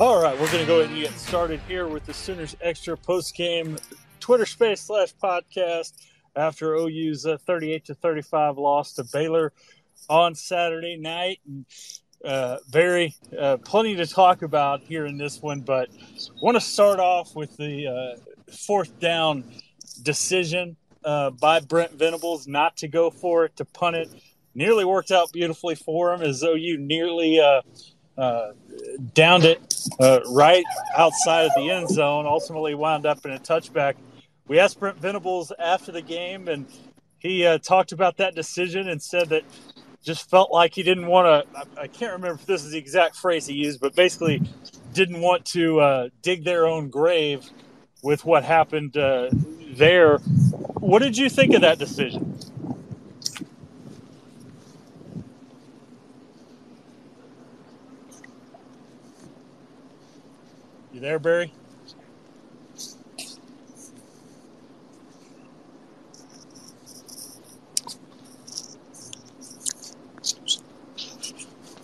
All right, we're going to go ahead and get started here with the Sooners Extra post game Twitter space slash podcast after OU's uh, 38 to 35 loss to Baylor on Saturday night. And, uh, very uh, plenty to talk about here in this one, but want to start off with the uh, fourth down decision uh, by Brent Venables not to go for it, to punt it. Nearly worked out beautifully for him as OU nearly uh, downed it uh, right outside of the end zone. Ultimately, wound up in a touchback. We asked Brent Venables after the game, and he uh, talked about that decision and said that just felt like he didn't want to. I, I, can't remember if this is the exact phrase he used, but basically didn't want to uh, dig their own grave with what happened uh, there. What did you think of that decision? You there, Barry?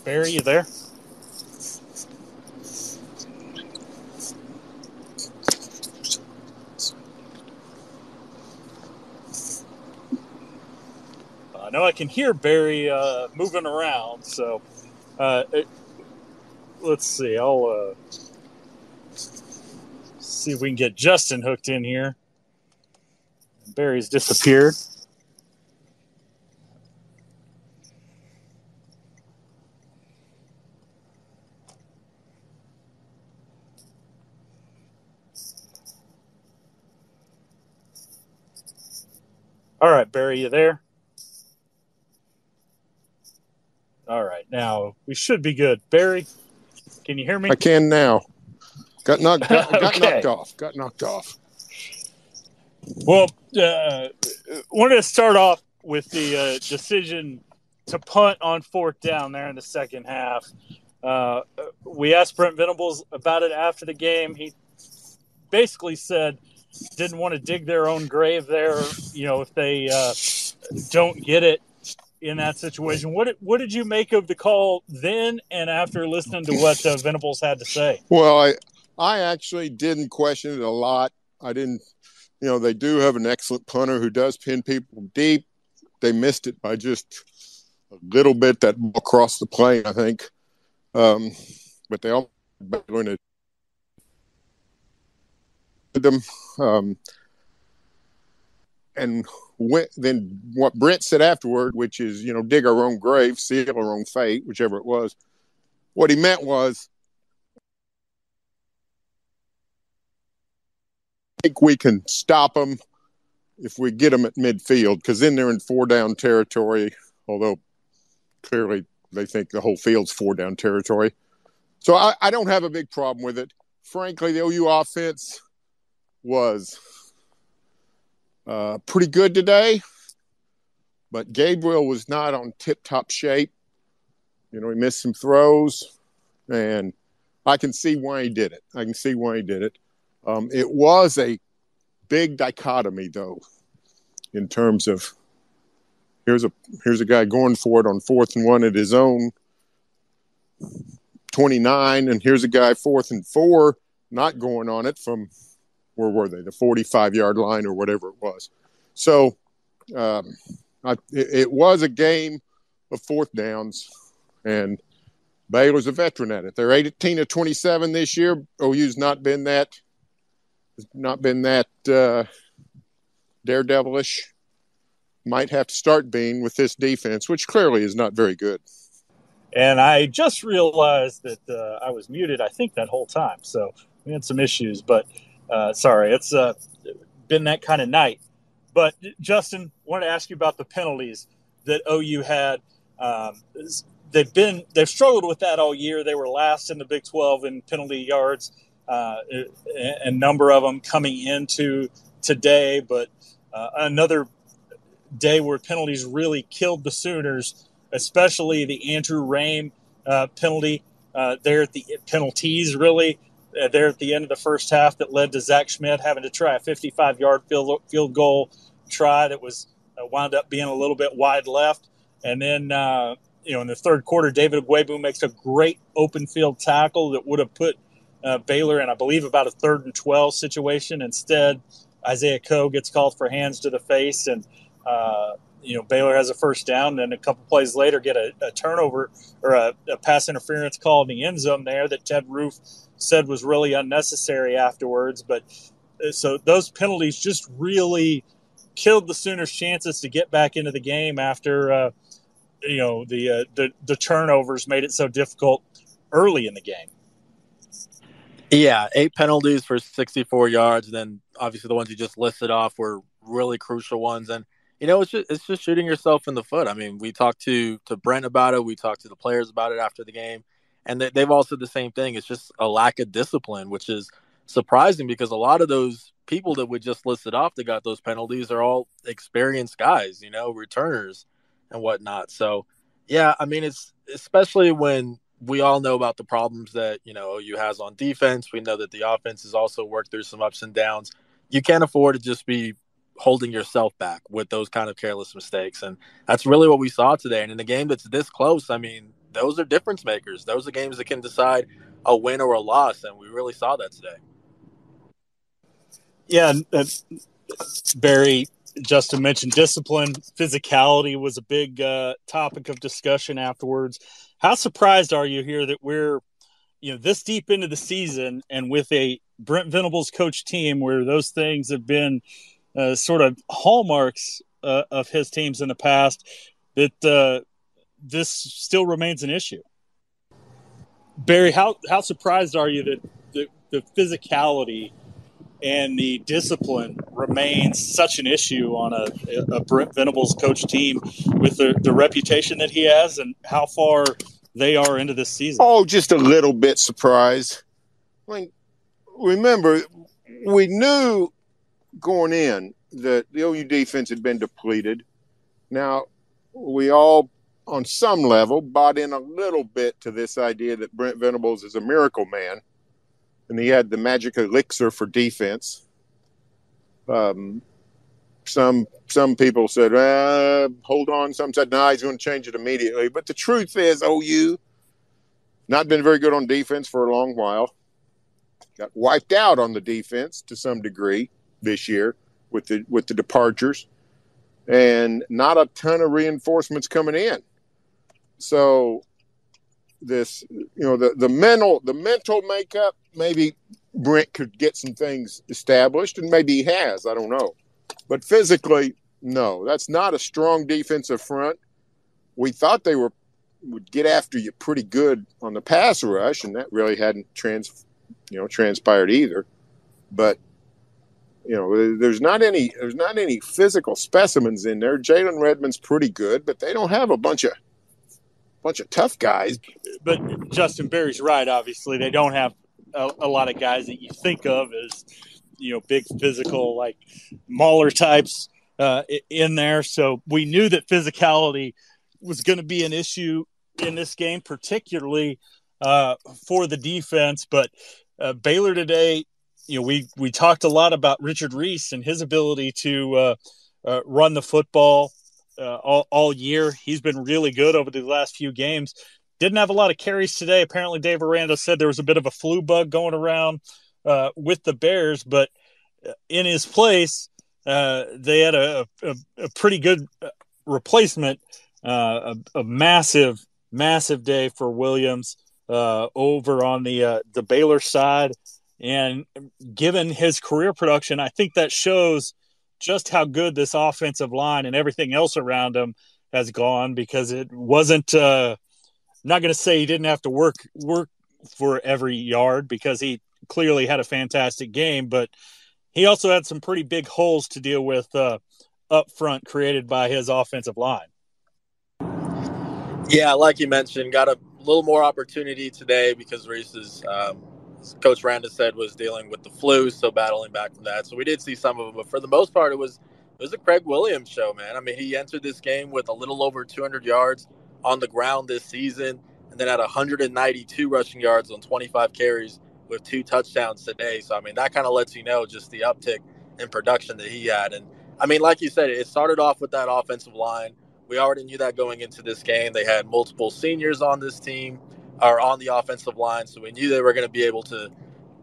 Barry, you there? I know I can hear Barry uh, moving around, so uh, it, let's see. I'll uh, see if we can get Justin hooked in here. Barry's disappeared. All right, Barry, you there? All right, now we should be good. Barry, can you hear me? I can now. Got knocked. Got, got okay. knocked off. Got knocked off. Well, uh, wanted to start off with the uh, decision to punt on fourth down there in the second half. Uh, we asked Brent Venables about it after the game. He basically said didn't want to dig their own grave there. You know, if they uh, don't get it in that situation, what what did you make of the call then and after listening to what uh, Venables had to say? Well, I I actually didn't question it a lot. I didn't, you know, they do have an excellent punter who does pin people deep. They missed it by just a little bit that across the plane, I think. Um, but they all going to them. Um, and when, then what Brent said afterward, which is, you know, dig our own grave, seal our own fate, whichever it was. What he meant was think we can stop them if we get them at midfield because then they're in four down territory. Although clearly they think the whole field's four down territory. So I, I don't have a big problem with it. Frankly, the OU offense was uh, pretty good today, but Gabriel was not on tip top shape. You know, he missed some throws, and I can see why he did it. I can see why he did it. Um, it was a big dichotomy, though, in terms of here's a here's a guy going for it on fourth and one at his own 29, and here's a guy fourth and four not going on it from where were they the 45 yard line or whatever it was. So um, I, it, it was a game of fourth downs, and Baylor's a veteran at it. They're 18 to 27 this year. OU's not been that not been that uh, daredevilish. Might have to start being with this defense, which clearly is not very good. And I just realized that uh, I was muted. I think that whole time, so we had some issues. But uh, sorry, it's uh, been that kind of night. But Justin, wanted to ask you about the penalties that OU had. Um, they've been they've struggled with that all year. They were last in the Big 12 in penalty yards uh, a number of them coming into today, but uh, another day where penalties really killed the Sooners, especially the Andrew Raym uh, penalty uh, there at the penalties, really uh, there at the end of the first half that led to Zach Schmit having to try a 55 yard field, field goal try that was uh, wound up being a little bit wide left. And then, you know, in the third quarter, David Ugwoegbu makes a great open field tackle that would have put uh, Baylor and I believe, about a third and 12 situation. Instead, Isaiah Coe gets called for hands to the face, and uh, you know Baylor has a first down. And a couple plays later, get a, a turnover or a, a, pass interference call in the end zone there that Ted Roof said was really unnecessary afterwards. But uh, so those penalties just really killed the Sooners' chances to get back into the game after uh, you know the, uh, the the turnovers made it so difficult early in the game. Yeah, eight penalties for 64 yards. And then obviously the ones you just listed off were really crucial ones. And you know, it's just it's just shooting yourself in the foot. I mean, we talked to to Brent about it. We talked to the players about it after the game, and they, they've all said the same thing. It's just a lack of discipline, which is surprising because a lot of those people that we just listed off that got those penalties are all experienced guys, you know, returners and whatnot. So, yeah, I mean, it's especially when we all know about the problems that you know OU has on defense. We know that the offense has also worked through some ups and downs. You can't afford to just be holding yourself back with those kind of careless mistakes, and that's really what we saw today. And in a game that's this close, I mean, those are difference makers. Those are games that can decide a win or a loss, and we really saw that today. Yeah, uh, Barry, Justin mentioned discipline, physicality was a big uh, topic of discussion afterwards. How surprised are you here that we're, you know, this deep into the season and with a Brent Venables coach team where those things have been uh, sort of hallmarks uh, of his teams in the past, that uh, this still remains an issue. Barry, how how surprised are you that the, the physicality and the discipline remains such an issue on a, a Brent Venables coach team with the, the reputation that he has and how far they are into this season? Oh, just a little bit surprised. I mean, remember, we knew going in that the OU defense had been depleted. Now, we all, on some level, bought in a little bit to this idea that Brent Venables is a miracle man and he had the magic elixir for defense. Um, some some people said, uh, "Hold on." Some said, "No, nah, he's going to change it immediately." But the truth is, OU not been very good on defense for a long while. Got wiped out on the defense to some degree this year with the with the departures, and not a ton of reinforcements coming in. So this, you know, the the mental the mental makeup. Maybe Brent could get some things established, and maybe he has. I don't know, but physically, no. That's not a strong defensive front. We thought they were would get after you pretty good on the pass rush, and that really hadn't trans, you know, transpired either. But you know, there's not any there's not any physical specimens in there. Jalen Redmond's pretty good, but they don't have a bunch of bunch of tough guys. But Justin Berry's right. Obviously, they don't have a, a lot of guys that you think of as you know big physical like Mauler types uh, in there. So we knew that physicality was going to be an issue in this game, particularly uh, for the defense. But uh, Baylor today, you know, we we talked a lot about Richard Reese and his ability to uh, uh, run the football uh, all, all year. He's been really good over the last few games. Didn't have a lot of carries today. Apparently, Dave Aranda said there was a bit of a flu bug going around uh, with the Bears, but in his place, uh, they had a, a, a pretty good replacement, uh, a, a, massive, massive day for Williams uh, over on the uh, the Baylor side. And given his career production, I think that shows just how good this offensive line and everything else around him has gone because it wasn't uh not going to say he didn't have to work work for every yard because he clearly had a fantastic game but he also had some pretty big holes to deal with uh up front created by his offensive line. Yeah, like you mentioned, got a little more opportunity today because Reese is um, Coach Randa said was dealing with the flu, so battling back from that. So we did see some of it, but for the most part, it was it was a Craig Williams show, man. I mean, he entered this game with a little over 200 yards on the ground this season, and then had 192 rushing yards on 25 carries with two touchdowns today. So I mean, that kind of lets you know just the uptick in production that he had. And I mean, like you said, it started off with that offensive line. We already knew that going into this game. They had multiple seniors on this team are on the offensive line, so we knew they were going to be able to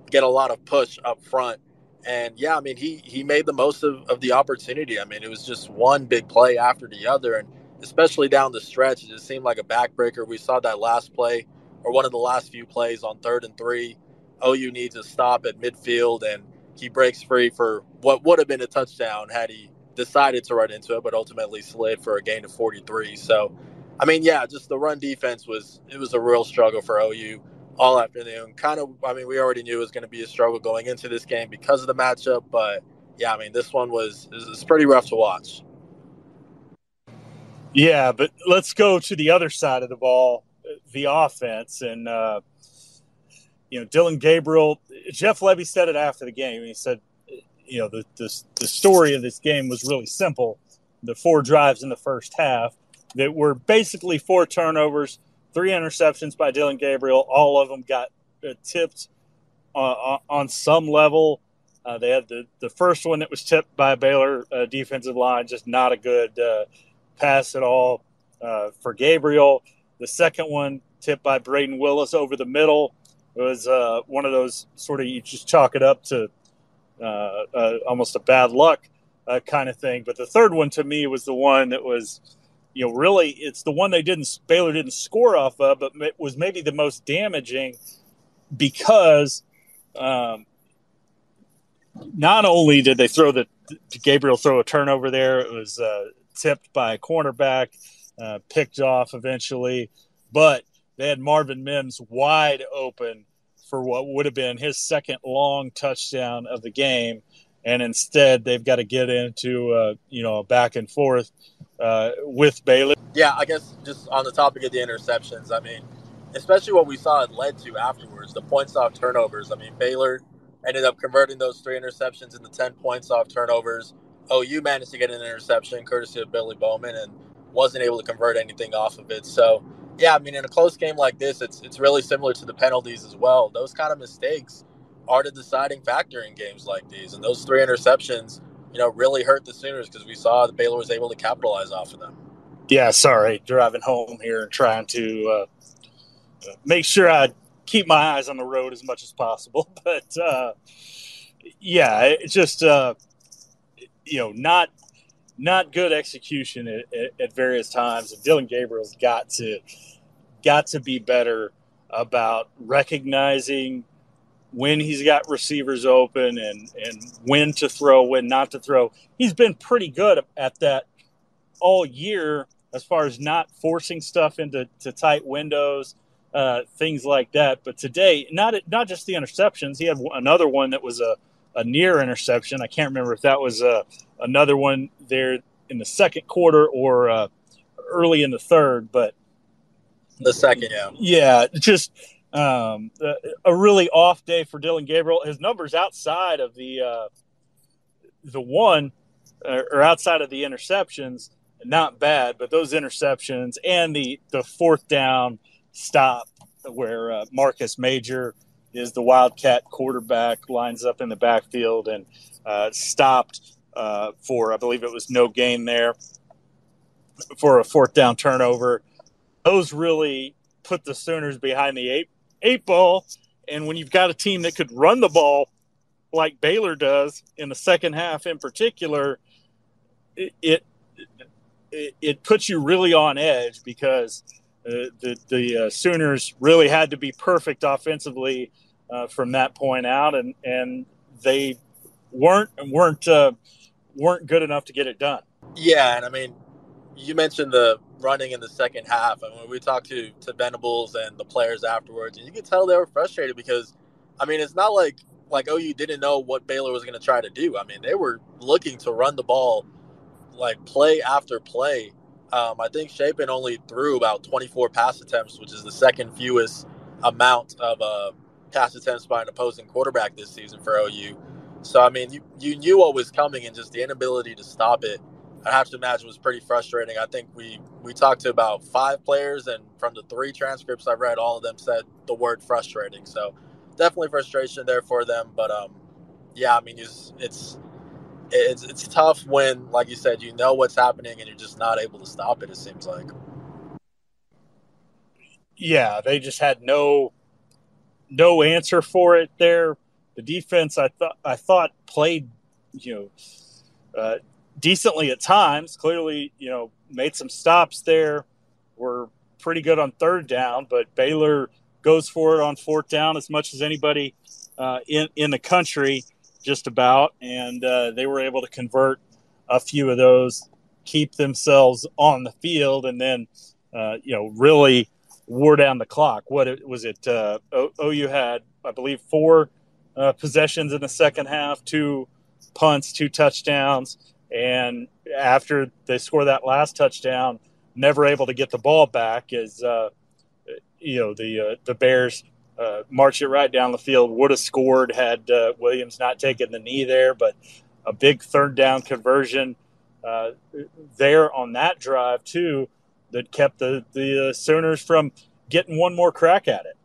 get a lot of push up front. And yeah, I mean, he he made the most of, of the opportunity. I mean, it was just one big play after the other, and especially down the stretch, it just seemed like a backbreaker. We saw that last play or one of the last few plays on third and three. OU needs a stop at midfield, and he breaks free for what would have been a touchdown had he decided to run into it, but ultimately slid for a gain of 43. So, I mean, yeah, just the run defense was it was a real struggle for OU all afternoon. Kind of, I mean, we already knew it was going to be a struggle going into this game because of the matchup, but yeah, I mean, this one was was pretty rough to watch. Yeah, but let's go to the other side of the ball, the offense, and uh, you know, Dillon Gabriel. Jeff Lebby said it after the game. He said, you know, the, the the story of this game was really simple. The four drives in the first half that were basically four turnovers, three interceptions by Dillon Gabriel. All of them got uh, tipped uh, on some level. Uh, they had the, the first one that was tipped by Baylor uh, defensive line, just not a good uh, pass at all uh, for Gabriel. The second one tipped by Braden Willis over the middle. It was uh, one of those sort of you just chalk it up to uh, uh almost a bad luck uh, kind of thing. But the third one to me was the one that was, you know, really it's the one they didn't Baylor didn't score off of, but it was maybe the most damaging because um, not only did they throw the Gabriel throw a turnover there, it was uh, tipped by a cornerback, uh, picked off eventually. But they had Marvin Mims wide open for what would have been his second long touchdown of the game. And instead, they've got to get into, uh, you know, back and forth uh, with Baylor. Yeah, I guess just on the topic of the interceptions, I mean, especially what we saw it led to afterwards, the points off turnovers. I mean, Baylor ended up converting those three interceptions into 10 points off turnovers. OU managed to get an interception courtesy of Billy Bowman and wasn't able to convert anything off of it. So, yeah, I mean, in a close game like this, it's it's really similar to the penalties as well. Those kind of mistakes are the deciding factor in games like these, and those three interceptions, you know, really hurt the Sooners because we saw that Baylor was able to capitalize off of them. Yeah, sorry, driving home here and trying to uh, make sure I keep my eyes on the road as much as possible, but uh, yeah, it's just. Uh, you know, not not good execution at, at, at various times. And Dillon Gabriel's got to got to be better about recognizing when he's got receivers open and and when to throw, when not to throw. He's been pretty good at that all year as far as not forcing stuff into to tight windows, uh, things like that. But today, not not just the interceptions. He had another one that was a a near interception. I can't remember if that was uh, another one there in the second quarter or uh, early in the third, but the second, yeah, yeah, just um, a, really off day for Dillon Gabriel. His numbers outside of the uh, the one uh, or outside of the interceptions, not bad, but those interceptions and the the fourth down stop where uh, Marcus Major is the Wildcat quarterback, lines up in the backfield and uh, stopped uh, for, I believe it was no gain there for a fourth down turnover. Those really put the Sooners behind the eight, eight ball. And when you've got a team that could run the ball like Baylor does in the second half in particular, it, it, it puts you really on edge because – the the uh, Sooners really had to be perfect offensively uh, from that point out, and and they weren't weren't uh, weren't good enough to get it done. Yeah, and I mean, you mentioned the running in the second half, and when we talked to to Venables and the players afterwards, and you could tell they were frustrated because, I mean, it's not like like OU didn't know what Baylor was going to try to do. I mean, they were looking to run the ball like play after play um, I think Shapen only threw about 24 pass attempts, which is the second fewest amount of uh, pass attempts by an opposing quarterback this season for OU. So I mean, you you knew what was coming, and just the inability to stop it, I have to imagine was pretty frustrating. I think we we talked to about five players, and from the three transcripts I've read, all of them said the word frustrating. So definitely frustration there for them. But um, yeah, I mean, it's it's it's it's tough when, like you said, you know what's happening and you're just not able to stop it. It seems like. Yeah, they just had no no answer for it there the defense I thought I thought played, you know, uh, decently at times. Clearly, you know, made some stops there. Were pretty good on third down, but Baylor goes for it on fourth down as much as anybody uh, in in the country, just about, and uh, they were able to convert a few of those, keep themselves on the field, and then uh, you know really wore down the clock. What was it? Uh, OU had, I believe, four uh, possessions in the second half, two punts, two touchdowns, and after they score that last touchdown, never able to get the ball back as uh, you know the uh, the Bears uh, march it right down the field. Would have scored had uh, Williams not taken the knee there, but a big third down conversion uh, there on that drive too that kept the the uh, Sooners from getting one more crack at it.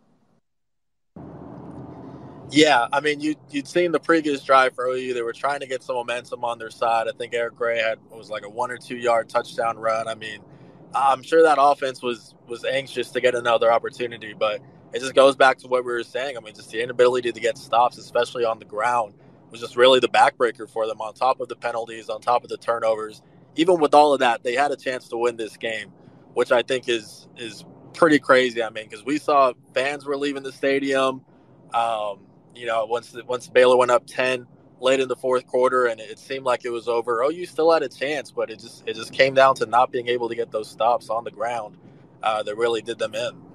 Yeah, I mean, you you'd seen the previous drive for OU. They were trying to get some momentum on their side. I think Eric Gray had was like a one or two yard touchdown run. I mean, I'm sure that offense was was anxious to get another opportunity, but it just goes back to what we were saying. I mean, just the inability to get stops, especially on the ground, was just really the backbreaker for them. On top of the penalties, on top of the turnovers, even with all of that, they had a chance to win this game, which I think is is pretty crazy. I mean, because we saw fans were leaving the stadium. Um, you know, once once Baylor went up ten late in the fourth quarter, and it seemed like it was over. Oh, you still had a chance, but it just it just came down to not being able to get those stops on the ground uh, that really did them in.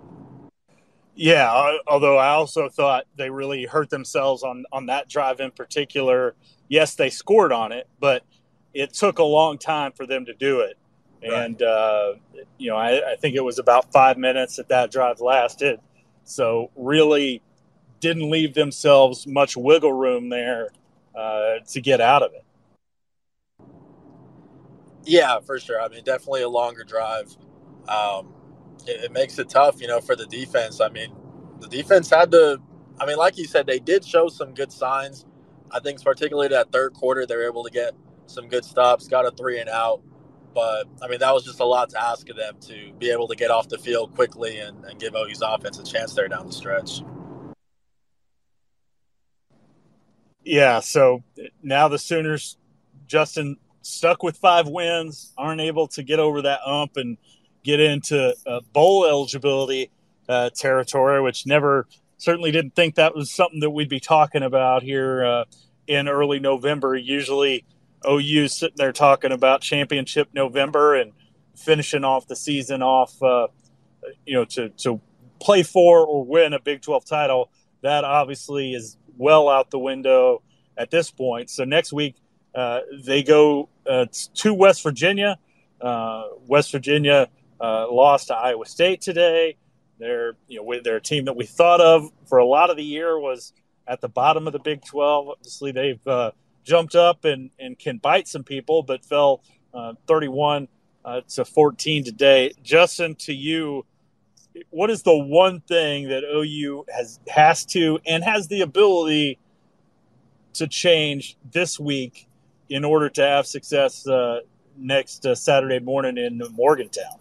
Yeah, although I also thought they really hurt themselves on on that drive in particular. Yes, they scored on it, but it took a long time for them to do it. Right. And uh, you know, I, I think it was about five minutes that that drive lasted. So really, didn't leave themselves much wiggle room there uh, to get out of it. Yeah, for sure. I mean, definitely a longer drive. Um, it, it, makes it tough, you know, for the defense. I mean, the defense had to. I mean, like you said, they did show some good signs. I think, particularly that third quarter, they were able to get some good stops, got a three and out. But I mean, that was just a lot to ask of them to be able to get off the field quickly and, and give OU's offense a chance there down the stretch. yeah, so now the Sooners, Justin, stuck with five wins, aren't able to get over that ump and get into uh, bowl eligibility uh, territory, which never certainly didn't think that was something that we'd be talking about here uh, in early November. Usually, OU sitting there talking about championship November and finishing off the season off, uh, you know, to to play for or win a Big Twelve title. That obviously is well out the window at this point. So next week uh, they go uh, to West Virginia. West Virginia uh, lost to Iowa State today. They're you know they're a team that we thought of for a lot of the year was at the bottom of the Big Twelve. Obviously they've uh, jumped up and, and can bite some people, but fell uh, 31 to 14 today. Justin, to you what is the one thing that OU has has to and has the ability to change this week in order to have success uh, next uh, Saturday morning in Morgantown?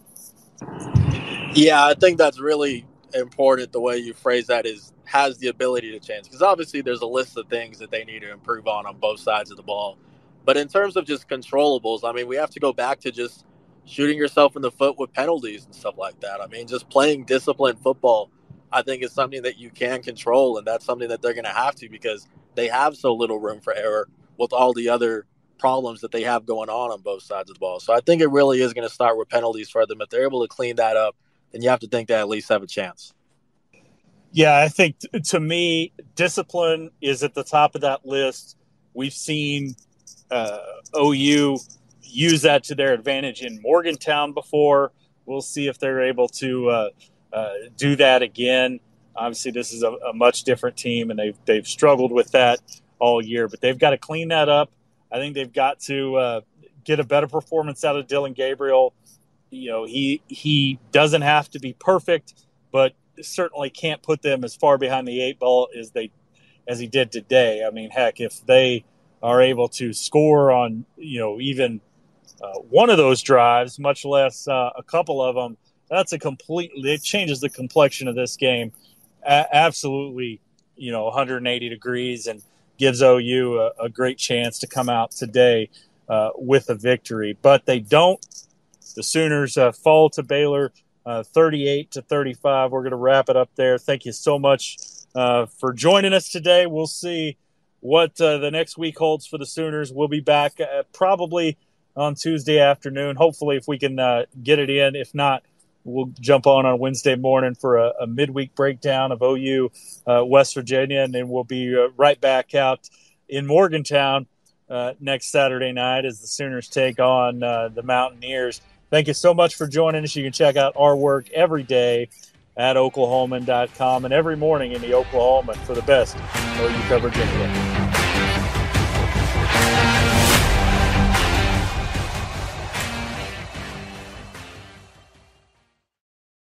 Yeah, I think that's really important. The way you phrase that is has the ability to change because obviously there's a list of things that they need to improve on on both sides of the ball. But in terms of just controllables, I mean, we have to go back to just shooting yourself in the foot with penalties and stuff like that. I mean, just playing disciplined football, I think is something that you can control, and that's something that they're going to have to because they have so little room for error with all the other problems that they have going on on both sides of the ball. So I think it really is going to start with penalties for them. If they're able to clean that up, then you have to think they at least have a chance. Yeah, I think to me, discipline is at the top of that list. We've seen uh, OU use that to their advantage in Morgantown before. We'll see if they're able to uh, uh, do that again. Obviously, this is a, a, much different team, and they've they've struggled with that all year. But they've got to clean that up. I think they've got to uh, get a better performance out of Dillon Gabriel. You know, he he doesn't have to be perfect, but certainly can't put them as far behind the eight ball as they as he did today. I mean, heck, if they are able to score on you know even uh, one of those drives, much less uh, a couple of them, that's a completely it changes the complexion of this game. A- absolutely, you know 180 degrees and gives OU a, a great chance to come out today uh, with a victory. But they don't. The Sooners uh, fall to Baylor uh, 38 to 35. We're going to wrap it up there. Thank you so much uh, for joining us today. We'll see what uh, the next week holds for the Sooners. We'll be back probably on Tuesday afternoon. Hopefully, if we can get it in. If not, we'll jump on on Wednesday morning for a, a midweek breakdown of OU uh, West Virginia, and then we'll be uh, right back out in Morgantown uh, next Saturday night as the Sooners take on uh, the Mountaineers. Thank you so much for joining us. You can check out our work every day at oklahoman.com and every morning in the Oklahoman for the best OU coverage anyway.